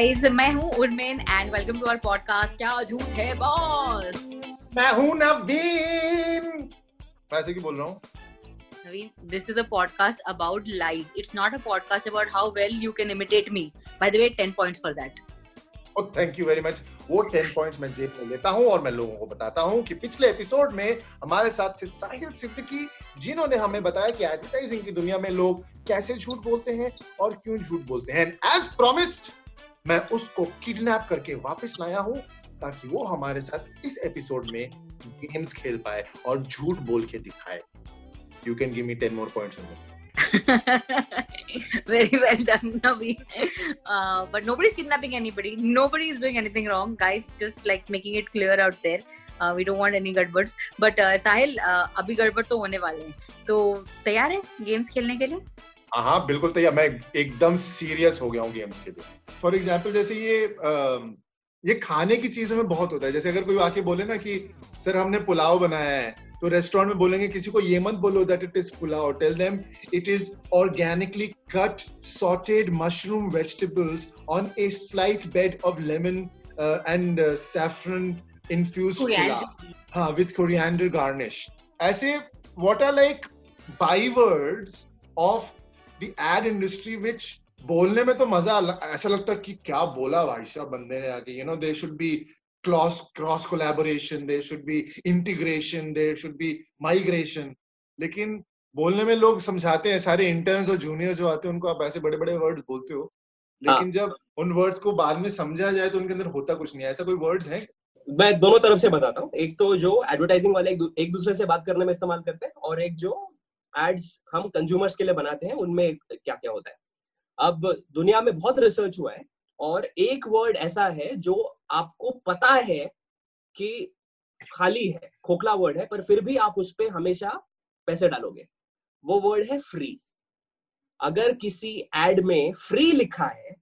Guys मैं हूँ Urmin and welcome to our podcast क्या झूठ है बॉस मैं हूँ नवीन मैं ऐसे क्यों बोल रहा हूँ Naveen, this is a podcast about lies. It's not a podcast about how well you can imitate me. By the way, 10 points for that. Oh, thank you very much. वो 10 points मैं जेब में लेता हूँ और मैं लोगों को बताता हूँ कि पिछले एपिसोड में हमारे साथ थे साहिल सिद्दीकी जिन्होंने हमें बताया कि एडवर्टाइजिंग की दुनिया में लोग कैसे झूठ बोलते हैं और क्यों झूठ बोलते हैं एज प्रॉमिस्ड मैं उसको किडनैप करके वापस लाया हूँ ताकि वो हमारे साथ इस एपिसोड में गेम्स खेल पाए और झूठ बोल के दिखाए you can give me 10 more points on Very well done, Naveen. Uh, but nobody's kidnapping anybody. Nobody is doing anything wrong, guys. Just like making it clear out there. Uh, we don't want any गड़बड़s. But uh, Sahil uh, अभी गड़बड़ तो होने वाले हैं. तो तैयार है गेम्स खेलने के लिए? हाँ हाँ बिल्कुल तैयार। मैं एकदम सीरियस हो गया हूँ गेम्स के लिए। फॉर एग्ज़ाम्पल जैसे ये आ, ये खाने की चीज़ों में बहुत होता है। जैसे अगर कोई आके बोले ना कि सर हमने पुलाव बनाया है। तो रेस्टोरेंट में बोलेंगे किसी को ये मत बोलो that it is pulao. Tell them it is organically cut sauteed mushroom vegetables on a slight bed of lemon and saffron infused pulao हाँ विथ कोरिएंडर गार्निश ऐसे what are like bywords of the ad industry which बोलने में तो मज़ा ऐसा लगता है कि क्या बोला भाई साहब बंदे ने आके you know they should be cross cross collaboration they should be integration they should be migration लेकिन बोलने में लोग समझाते हैं सारे इंटर्न्स और जूनियर्स जो आते हैं उनको आप ऐसे बड़े बड़े वर्ड्स बोलते हो। लेकिन हाँ. जब उन वर्ड्स को बाद में समझा जाए तो उनके अंदर होता कुछ नहीं ऐसा कोई वर्ड्स है? मैं दोनों तरफ़ से बताता हूँ। एक तो जो एडवर्टाइजिंग वाले एक दूसरे से बात करने में इस्तेमाल करते हैं और एक जो एड्स हम कंज्यूमर्स के लिए बनाते हैं, उनमें क्या क्या होता है। अब दुनिया में बहुत रिसर्च हुआ है और एक वर्ड ऐसा है जो आपको पता है कि खाली है, खोखला वर्ड है, पर फिर भी आप उस पर हमेशा पैसे डालोगे। वो वर्ड है फ्री अगर किसी एड में फ्री लिखा है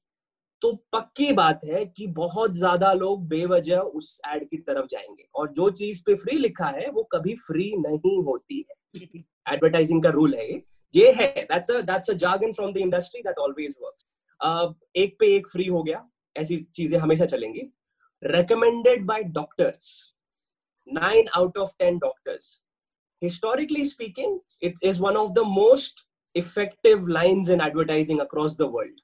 तो पक्की बात है कि बहुत ज़्यादा लोग बेवजह उस एड की तरफ़ जाएँगे। और जो चीज़ पे फ्री लिखा है, वो कभी फ्री नहीं होती है। एडवर्टाइजिंग का रूल है ये। ये है that's a that's a jargon from the industry that always works एक पे एक फ्री हो गया, ऐसी चीज़ें हमेशा चलेंगी। Recommended by doctors. Nine out of ten doctors. Historically speaking, it is one of the most effective lines in advertising across the world.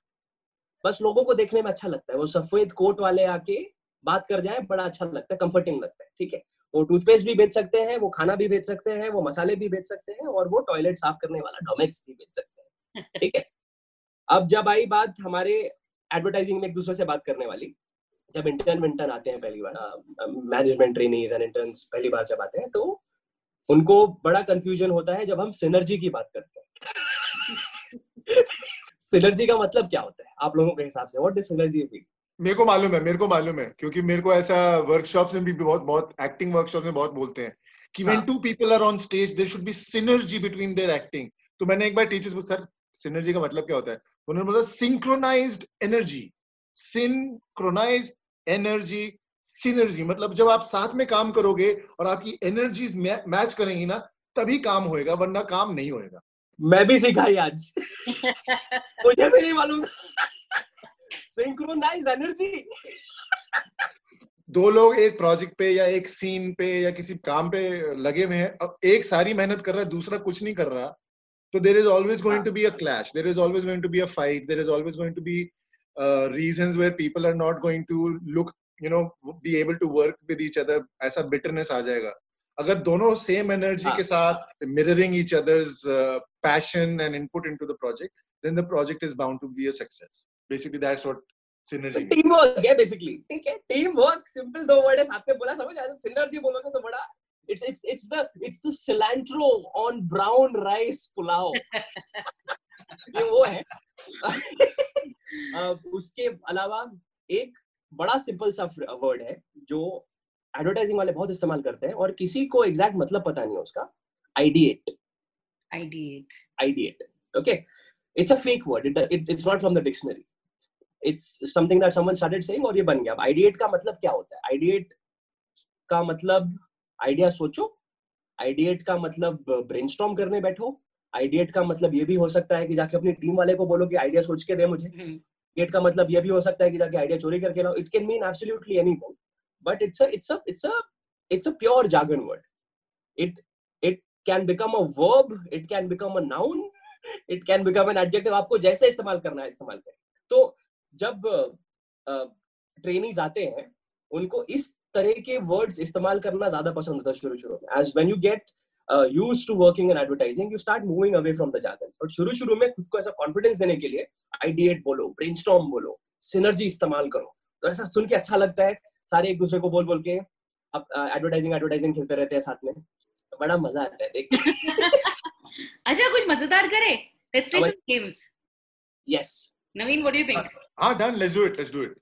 बस लोगों को देखने में अच्छा लगता है। वो सफ़ेद कोट वाले आके बात कर जाए, बड़ा अच्छा लगता है कंफर्टिंग लगता है, ठीक है। वो टूथपेस्ट भी बेच सकते हैं वो खाना भी बेच सकते हैं वो मसाले भी बेच सकते हैं और वो टॉयलेट साफ़ करने वाला डोमेक्स भी बेच सकते हैं। ठीक है? अब जब आई बात हमारे एडवर्टाइजिंग में एक दूसरे से बात करने वाली जब इंटर्न विंटर्न आते हैं पहली बार मैनेजमेंट ट्रेनिंग एंड इंटर्न्स पहली बार जब आते हैं तो उनको बड़ा कंफ्यूजन होता है जब हम सिनर्जी की बात करते हैं। सिनर्जी का मतलब क्या होता है? आप लोगों के हिसाब से व्हाट इज़ सिनर्जी मेरे को मालूम है मेरे को मालूम है क्योंकि मेरे को ऐसा वर्कशॉप्स में भी बहुत बहुत एक्टिंग वर्कशॉप में बहुत बोलते हैं कि when two people are on stage there should be synergy between their acting तो मैंने एक बार टीचर्स को सर सिनर्जी का मतलब क्या होता है? उन्होंने बोला synchronized energy synchronized energy synergy मतलब जब आप साथ में काम करोगे और आपकी एनर्जीज मैच करेंगी ना तभी काम होएगा वरना काम नहीं होएगा। मैं भी सीखा आज। मुझे भी नहीं मालूम सिंक्रोनाइज एनर्जी दो लोग एक प्रोजेक्ट पे या एक सीन पे या किसी काम पे लगे हुए हैं अब एक सारी मेहनत कर रहा है दूसरा कुछ नहीं कर रहा। तो there is always going to be a clash there is always going to be a fight there is always going to be reason where people are not going to look you know be able to work with each other ऐसा bitterness आ जाएगा। अगर दोनों same energy हाँ. के साथ mirroring each other's passion and input into the project then the project is bound to be a success basically that's what synergy team work है basically ठीक है? टीम वर्क सिंपल दो वर्ड है साथ में बोला समझ आया? सिनर्जी बोलोगे तो बड़ा it's it's it's the it's the cilantro on brown rice pulao. ये वो है। उसके अलावा एक बड़ा सिंपल सा वर्ड है जो एडवर्टाइजिंग वाले बहुत इस्तेमाल करते हैं और किसी को एग्जैक्ट मतलब पता नहीं है उसका ideate ideate ideate okay it's a fake word it it's not from the dictionary it's something that someone started saying और ये बन गया। आइडिएट का मतलब क्या होता है? आइडिएट का मतलब आइडिया सोचो। आइडिएट का मतलब ब्रेनस्टॉर्म करने बैठो। आइडिएट का मतलब ये भी हो सकता है कि जाके अपनी टीम वाले को बोलो कि आइडिया सोच के दे मुझे। गेट का मतलब ये भी हो सकता है कि जाके आइडिया चोरी करके लाओ। It can mean absolutely anything but it's a it's a it's a it's a pure jargon word it it can become a verb it can become a noun it can become an adjective आपको जैसे इस्तेमाल करना है इस्तेमाल करें। तो जब training आते हैं उनको इस तरह के वर्ड्स इस्तेमाल करना ज़्यादा पसंद होता है शुरू शुरू में। As when you get used to working in advertising you start moving away from the jargon but शुरू शुरू में खुद को ऐसा कॉन्फिडेंस देने के लिए आइडिएट बोलो ब्रेनस्टॉर्म बोलो सिनर्जी इस्तेमाल करो। तो ऐसा सुन के अच्छा लगता है सारे एक दूसरे को बोल बोल के अब एडवर्टाइजिंग एडवर्टाइजिंग खेलते रहते हैं साथ में। बड़ा मज़ा आता है देख अच्छा कुछ मज़ेदार करे? Let's play some games yes Naveen what do you think हाँ done let's do it let's do it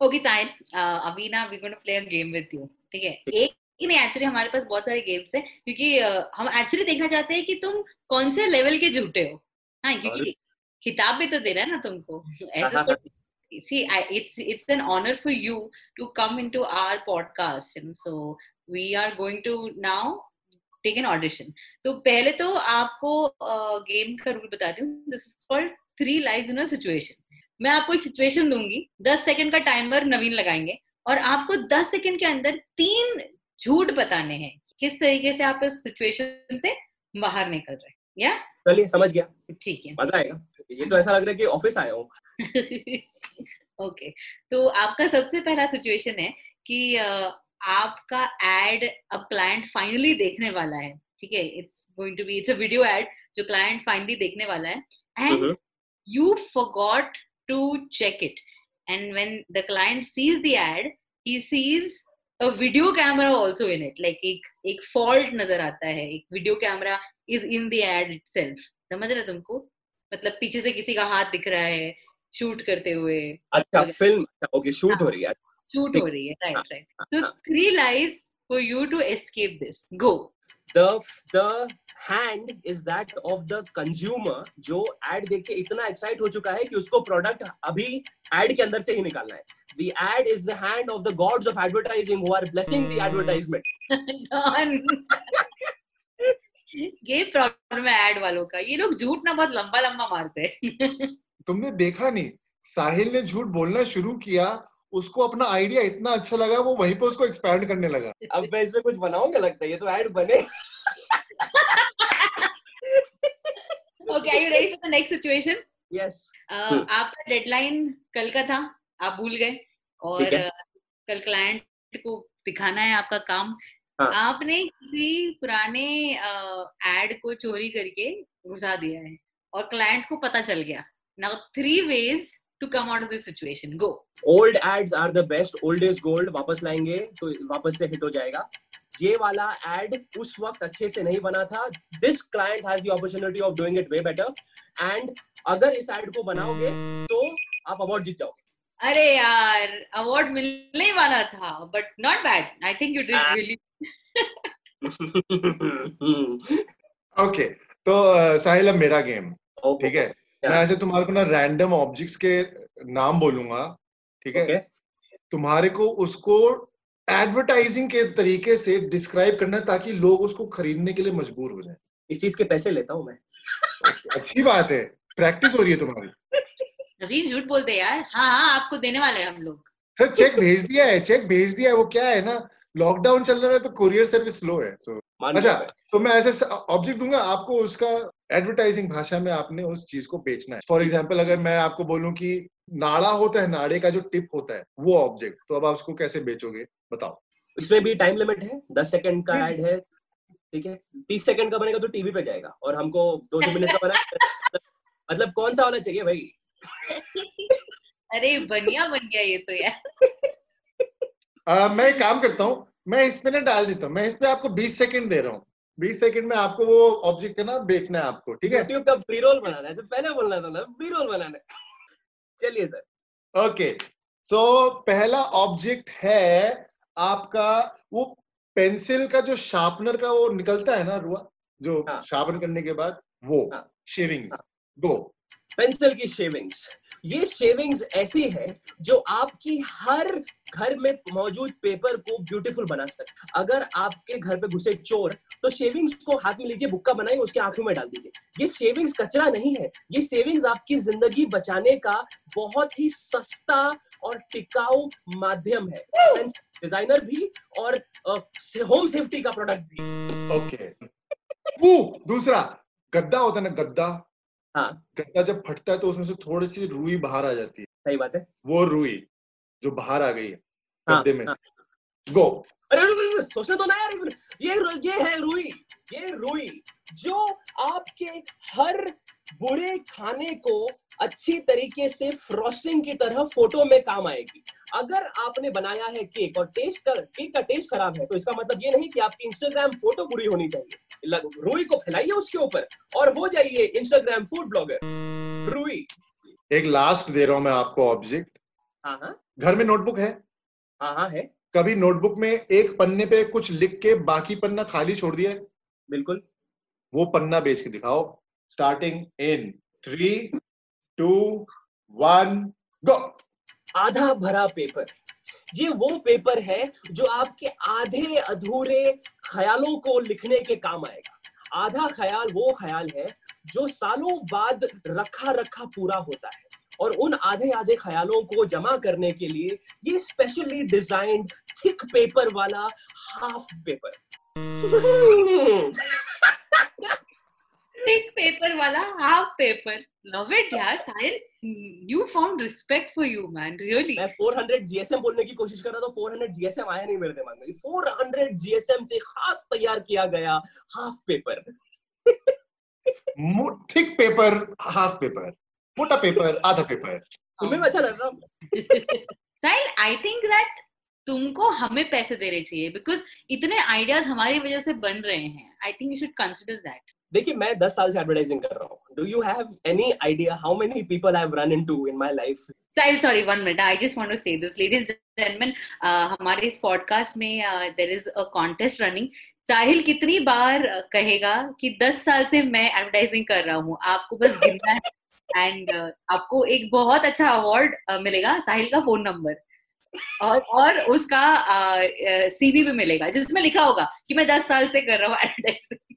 okay Sahil अभी ना we gonna play a game with you ठीक है? एक ही नहीं एक्चुअली हमारे पास बहुत सारे गेम्स हैं क्योंकि uh, हम एक्चुअली देखना चाहते हैं कि तुम कौन से लेवल के झूठे हो। हाँ क्योंकि किताब भी तो दे रहा है ना तुमको। ऐसा see I, it's it's an honor for you to come into our podcast and so we are going to now take an audition. तो पहले तो आपको गेम uh, का रूल बताती हूँ। This is called three lies in situation मैं आपको एक सिचुएशन दूँगी। दस सेकंड का टाइमर नवीन लगाएँगे। और आपको दस सेकंड के अंदर तीन झूठ बताने हैं किस तरीके से आप इस सिचुएशन से बाहर निकल रहे हैं। या? चलिए समझ गया। ठीक है। मज़ा आएगा। ये तो ऐसा लग रहा है कि ऑफ़िस आया हूँ। ओके तो आपका सबसे पहला सिचुएशन है कि आपका एड अब क्लाइंट फाइनली देखने वाला है। ठीक है? It's going to be it's a video ad जो क्लाइंट फाइनली देखने वाला है। And you forgot to check it and when the client sees the ad he sees a video camera also in it like एक एक fault नज़र आता है एक video camera is in the ad itself समझ रहे तुमको मतलब पीछे से किसी का हाथ दिख रहा है शूट करते हुए अच्छा फ़िल्म ओके शूट हो रही है शूट हो रही है right right so three lies for you to escape this go the the hand is that of the consumer जो ad देख के इतना excite हो चुका है कि उसको product अभी ad के अंदर से ही निकालना है the ad is the hand of the gods of advertising who are blessing the advertisement ये प्रॉब्लम है एड वालों का ये लोग झूठ ना बहुत लंबा लंबा मारते हैं तुमने देखा नहीं साहिल ने झूठ बोलना शुरू किया उसको अपना आइडिया इतना अच्छा लगा वो वहीं पे उसको एक्सपैंड करने लगा। अब मैं इसमें कुछ बनाऊँगा लगता है ये तो ऐड बने। Okay are you ready for the next situation yes आपका डेडलाइन कल का था आप भूल गए। और कल क्लाइंट को दिखाना है आपका काम। हाँ. आपने किसी पुराने एड को चोरी करके घुसा दिया है और क्लाइंट को पता चल गया। Now three ways to come out of this situation. Go. Old ads are the best. Old is gold. वापस लाएँगे तो वापस से हिट हो जाएगा। ये वाला एड उस वक्त अच्छे से नहीं बना था। This client has the opportunity of doing it way better and अगर इस एड को बनाओगे तो आप अवार्ड जीत जाओगे। अरे यार अवार्ड मिलने वाला था but not bad I think you did really okay तो साहिल अब मेरा गेम ठीक है? मैं ऐसे तुम्हारे को ना रैंडम ऑब्जेक्ट्स के नाम बोलूँगा ठीक है? Okay. तुम्हारे को उसको एडवर्टाइजिंग के तरीके से डिस्क्राइब करना ताकि लोग उसको खरीदने के लिए मजबूर हो जाए। इस चीज़ के पैसे लेता हूँ मैं। अच्छी बात है। प्रैक्टिस हो रही है तुम्हारी। नवीन झूठ बोलते यार। हाँ हाँ आपको देने वाले हैं हम लोग। सर चेक भेज दिया है चेक भेज दिया है। वो क्या है ना लॉकडाउन चल रहा है तो कुरियर सर्विस स्लो है so, अच्छा तो मैं ऐसे ऑब्जेक्ट दूँगा आपको उसका एडवर्टाइजिंग भाषा में आपने उस चीज़ को बेचना है। फॉर एग्ज़ाम्पल अगर मैं आपको बोलूँ कि नाड़ा होता है नाड़े का जो टिप होता है वो ऑब्जेक्ट तो अब आप उसको कैसे बेचोगे? बताओ। इसमें भी टाइम लिमिट है। दस सेकंड का एड है ठीक है? तीस सेकंड का बनेगा तो टीवी पे जाएगा और हमको दो दो मिनट का बना। मतलब कौन सा वाला चाहिए भाई? अरे बढ़िया बन गया ये तो यार। मैं एक काम करता हूँ मैं इसमें ना डाल देता हूँ मैं इस पे आपको बीस सेकंड दे रहा हूँ। बीस सेकंड में आपको वो ऑब्जेक्ट है ना बेचना है आपको ठीक है यूट्यूब का फ्री रोल बनाना है पहले बोलना था ना फ्री रोल बनाना है चलिए सर ओके सो पहला ऑब्जेक्ट है आपका वो पेंसिल का जो शार्पनर का वो निकलता है ना रुआ जो हाँ. शार्पन करने के बाद वो हाँ. शेविंग्स हाँ. दो पेंसिल की शेविंग्स ये शेविंग्स ऐसी है जो आपकी हर घर में मौजूद पेपर को ब्यूटीफुल बना सकते अगर आपके घर पे घुसे चोर तो शेविंग्स को हाथ में लीजिए बुक्का बनाइए उसके आँखों में डाल दीजिए। ये शेविंग्स कचरा नहीं है। ये शेविंग्स आपकी ज़िंदगी बचाने का बहुत ही सस्ता और टिकाऊ माध्यम है। डिज़ाइनर भी और होम सेफ्टी का प्रोडक्ट भी। ओके वो दूसरा गद्दा होता है ना गद्दा? हाँ। गद्दा जब फटता है तो उसमें से थोड़ी सी रुई बाहर आ जाती है। सही बात है। वो रुई जो बाहर आ गई है हाँ, गद्दे में हाँ। से। गो अरे रुक, रुक, रुक, सोचने तो ना यार ये ये है रुई ये रुई जो आपके हर बुरे खाने को अच्छी तरीके से फ्रॉस्टिंग की तरह फ़ोटो में काम आएगी। अगर आपने बनाया है केक और टेस्ट कर केक का टेस्ट खराब है तो इसका मतलब ये नहीं कि आपकी इंस्टाग्राम फ़ोटो बुरी होनी चाहिए। रुई को फैलाइए उसके ऊपर और हो जाइए इंस्टाग्राम फ़ूड ब्लॉगर रुई। एक लास्ट दे रहा हूँ मैं आपको ऑब्जेक्ट हाँ हाँ। घर में नोटबुक है? हाँ हाँ है। कभी नोटबुक में एक पन्ने पे कुछ लिख के बाकी पन्ना खाली छोड़ दिया है? बिल्कुल। वो पन्ना बेच के दिखाओ। Starting in three two one go आधा भरा पेपर ये वो पेपर है जो आपके आधे अधूरे ख्यालों को लिखने के काम आएगा। आधा ख्याल, वो ख्याल है जो सालों बाद रखा रखा पूरा होता है और उन आधे आधे ख्यालों को जमा करने के लिए ये स्पेशली डिजाइंड थिक पेपर वाला half paper thick paper wala half paper. Love it yaar sahil you found respect for you man really. मैं 400 जीएसएम बोलने की कोशिश कर रहा था 400 जीएसएम आया नहीं मेरे दिमाग में। 400 जीएसएम से खास तैयार किया गया half paper thick paper half paper मोटा पेपर आधा पेपर तुम्हें अच्छा लग रहा। साहिल आई थिंक दैट तुमको हमें पैसे देने चाहिए बिकॉज़ इतने आइडियाज़ हमारी वजह से बन रहे हैं। I think you should consider that देखिए मैं 10 साल से एडवर्टाइजिंग कर रहा हूँ। Do you have any idea how many people I run into in my life Sahil sorry one minute I just want to say this ladies gentleman हमारे इस podcast में there is a contest running Sahil कितनी बार uh, कहेगा कि 10 साल से मैं एडवर्टाइजिंग कर रहा हूँ। आपको बस गिनना है। एंड uh, आपको एक बहुत अच्छा अवार्ड uh, मिलेगा। साहिल का फ़ोन नंबर और और उसका सीवी भी मिलेगा जिसमें लिखा होगा कि मैं 10 साल से कर रहा हूँ advertising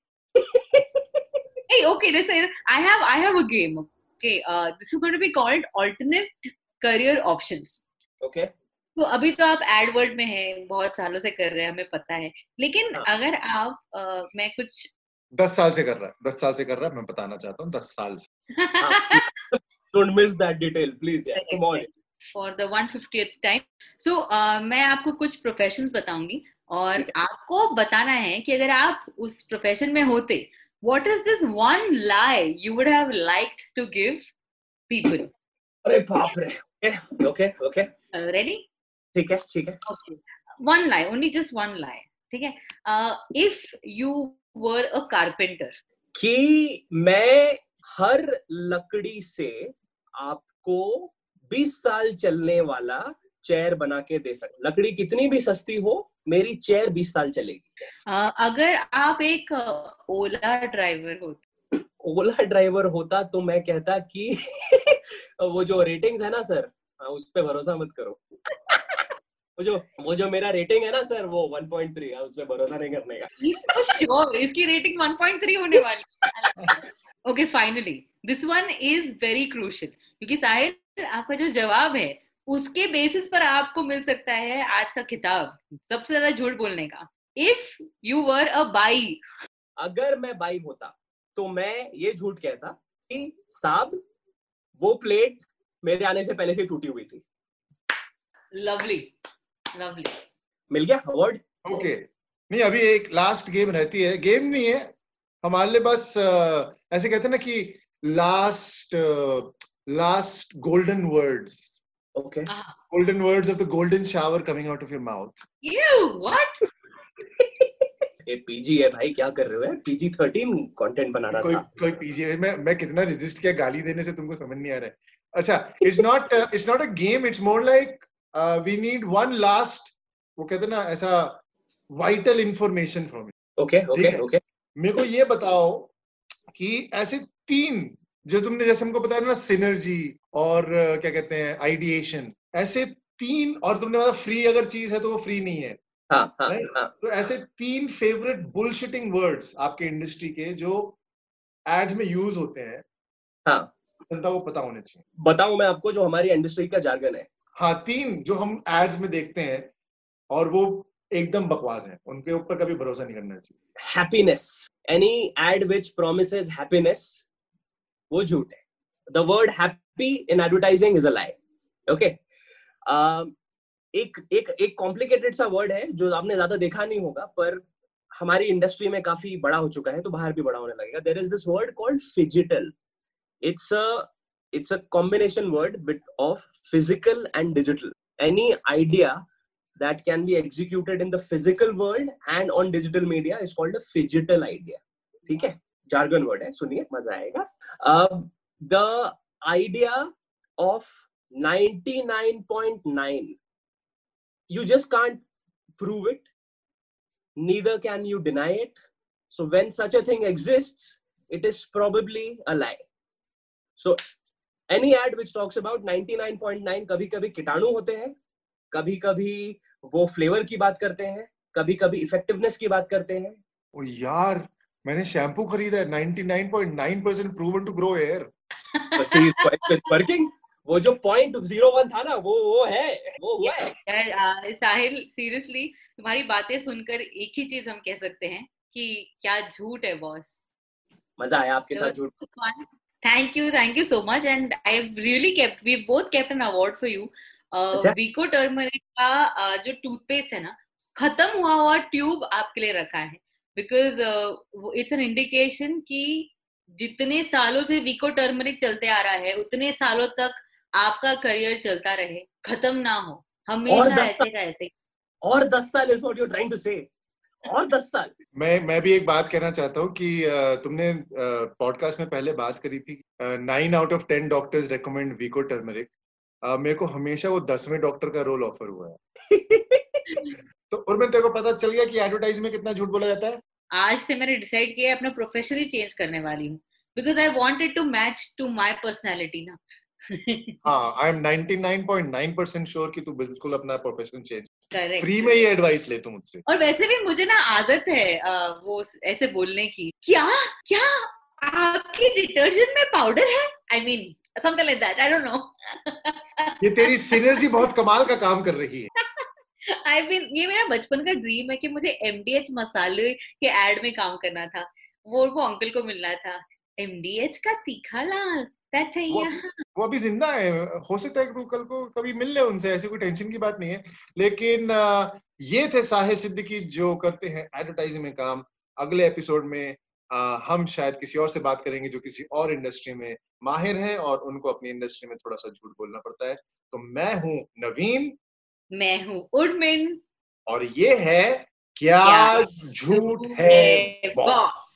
listen i have i have a game okay uh, this is going to be called alternate career options okay तो अभी तो आप एड वर्ल्ड में हैं बहुत सालों से कर रहे हैं हमें पता है। लेकिन हाँ। अगर आप uh, मैं कुछ दस साल से कर रहा है दस साल से कर रहा है मैं बताना चाहता हूँ दस साल से। Don't miss that detail please यार come on for the 150th time so मैं आपको कुछ प्रोफेशन बताऊँगी और आपको बताना है कि अगर आप उस प्रोफेशन में होते what is this one lie you would have liked to give people अरे बाप रे। ओके ओके रेडी ठीक है ठीक है. One lie, only just one lie. ठीक है? If you were a a carpenter, कि मैं हर लकड़ी से आपको 20 साल चलने वाला चेयर बना के दे सकते लकड़ी कितनी भी सस्ती हो मेरी चेयर 20 साल चलेगी। अगर आप एक ओला ड्राइवर हो ओला ड्राइवर होता तो मैं कहता कि वो जो रेटिंग्स है ना सर उस पर भरोसा मत करो। वो जो वो जो मेरा रेटिंग है ना सर वो 1.3 है उस पर भरोसा नहीं करने का। श्योर इसकी रेटिंग 1.3 होने वाली okay finally this one is very crucial क्योंकि साहिल आपका जो जवाब है उसके बेसिस पर आपको मिल सकता है आज का किताब सबसे ज़्यादा झूठ बोलने का। इफ़ यू वर अ बाई अगर मैं बाई होता तो मैं ये झूठ कहता कि साहब वो प्लेट मेरे आने से पहले से टूटी हुई थी। लवली लवली मिल गया अवार्ड ओके नहीं अभी एक लास्ट गेम रहती है। गेम नहीं है। हमारे लिए बस ऐसे कहते हैं ना कि last last golden words okay golden words of the golden shower coming out of your mouth. Ew, what? ये पीजी है भाई क्या कर रहे हो यार? पीजी थर्टीन कंटेंट बनाना कोई था। कोई पीजीए मैं मैं कितना रेजिस्ट किया गाली देने से तुमको समझ नहीं आ रहा है। अच्छा it's not it's not a game it's more like we need one last वो कहते हैं ना ऐसा vital information from okay okay okay मेरे को ये बताओ कि ऐसे तीन जो तुमने जैसे हमको बताया था ना सिनर्जी और क्या कहते हैं आइडिएशन ऐसे तीन और तुमने बताया फ्री अगर चीज़ है तो वो फ्री नहीं है। हाँ, हाँ, हाँ. तो ऐसे तीन फेवरेट बुलशिटिंग वर्ड्स आपके इंडस्ट्री के जो एड्स में यूज़ होते हैं हाँ। जनता को पता होने चाहिए। बताऊँ मैं आपको जो हमारी इंडस्ट्री का जार्गन है। हाँ तीन जो हम एड्स में देखते हैं और वो एकदम बकवास है। उनके ऊपर कभी भरोसा नहीं करना चाहिए। Happiness any ad which promise happiness वो झूठ है। The word happy in advertising is a एक एक एक कॉम्प्लिकेटेड सा वर्ड है जो आपने ज़्यादा देखा नहीं होगा, पर हमारी इंडस्ट्री में काफ़ी बड़ा हो चुका है तो बाहर भी बड़ा होने लगेगा। There is this word called phygital it's a it's a combination word bit of physical and digital any idea that can be executed in the physical world and on digital media is called a phygital idea ठीक है? Jargon word है, सुनिए, मज़ा आएगा। The idea of 99.9 you just can't prove it neither can you deny it so when such a thing exists it is probably a lie so any ad which talks about 99.9 कभी कभी कीटाणु होते हैं कभी कभी वो फ्लेवर की बात करते हैं कभी कभी इफेक्टिवनेस की बात करते हैं। ओ यार मैंने शैम्पू खरीदा है 99.9% proven to grow hair it's working वो जो पॉइंट ज़ीरो वन था ना वो वो है वो हुआ है? यार साहिल सीरियसली तुम्हारी बातें सुनकर एक ही चीज़ हम कह सकते हैं कि क्या झूठ है बॉस मज़ा आया आपके साथ झूठ। you thank you so much and i've really kept we both kept an award for you. Uh, Vicco turmeric का uh, जो टूथपेस्ट है ना खत्म हुआ हुआ ट्यूब आपके लिए रखा है। बिकॉज़ इट्स एन इंडिकेशन कि जितने सालों से विको टर्मरिक चलते आ रहा है उतने सालों तक आपका करियर चलता रहे खत्म ना हो। हमेशा ऐसे का ऐसे। और दस साल is what you trying to say और दस साल। मैं मैं भी एक बात कहना चाहता हूँ कि तुमने पॉडकास्ट में पहले बात करी थी nine out of ten doctors recommend Vicco turmeric मेरे को हमेशा वो दसवें डॉक्टर का रोल ऑफ़र हुआ है। तो और मैं तेरे को पता चल गया कि एडवर्टाइज में कितना झूठ बोला जाता है? आज से मैंने डिसाइड किया अपना प्रोफेशन ही चेंज करने वाली हूँ। Because I wanted to match to my personality ना। हाँ आई एम 99.9% श्योर कि तू बिल्कुल अपना प्रोफेशन चेंज फ्री में ही एडवाइस ले तू मुझसे। और वैसे भी मुझे ना आदत है आ, वो ऐसे बोलने की। क्या? क्या आपके डिटर्जेंट में पाउडर है? I mean something like that I don't know ये तेरी सिनर्जी बहुत कमाल का काम कर रही है। आई मीन ये मेरा बचपन का ड्रीम है कि मुझे एमडीएच मसाले के एड में काम करना था। वो वो अंकल को मिलना था। एमडीएच का तीखा लाल वो, वो अभी ज़िंदा है। हो सकता है तू कल को कभी मिल ले उनसे ऐसी कोई टेंशन की बात नहीं है। लेकिन ये थे साहिल सिद्दीकी जो करते हैं एडवर्टाइजिंग में काम। अगले एपिसोड में आ, हम शायद किसी और से बात करेंगे जो किसी और इंडस्ट्री में माहिर हैं और उनको अपनी इंडस्ट्री में थोड़ा सा झूठ बोलना पड़ता है। तो मैं हूँ नवीन। मैं हूँ। उर्मिन। और ये है क्या, झूठ है बॉस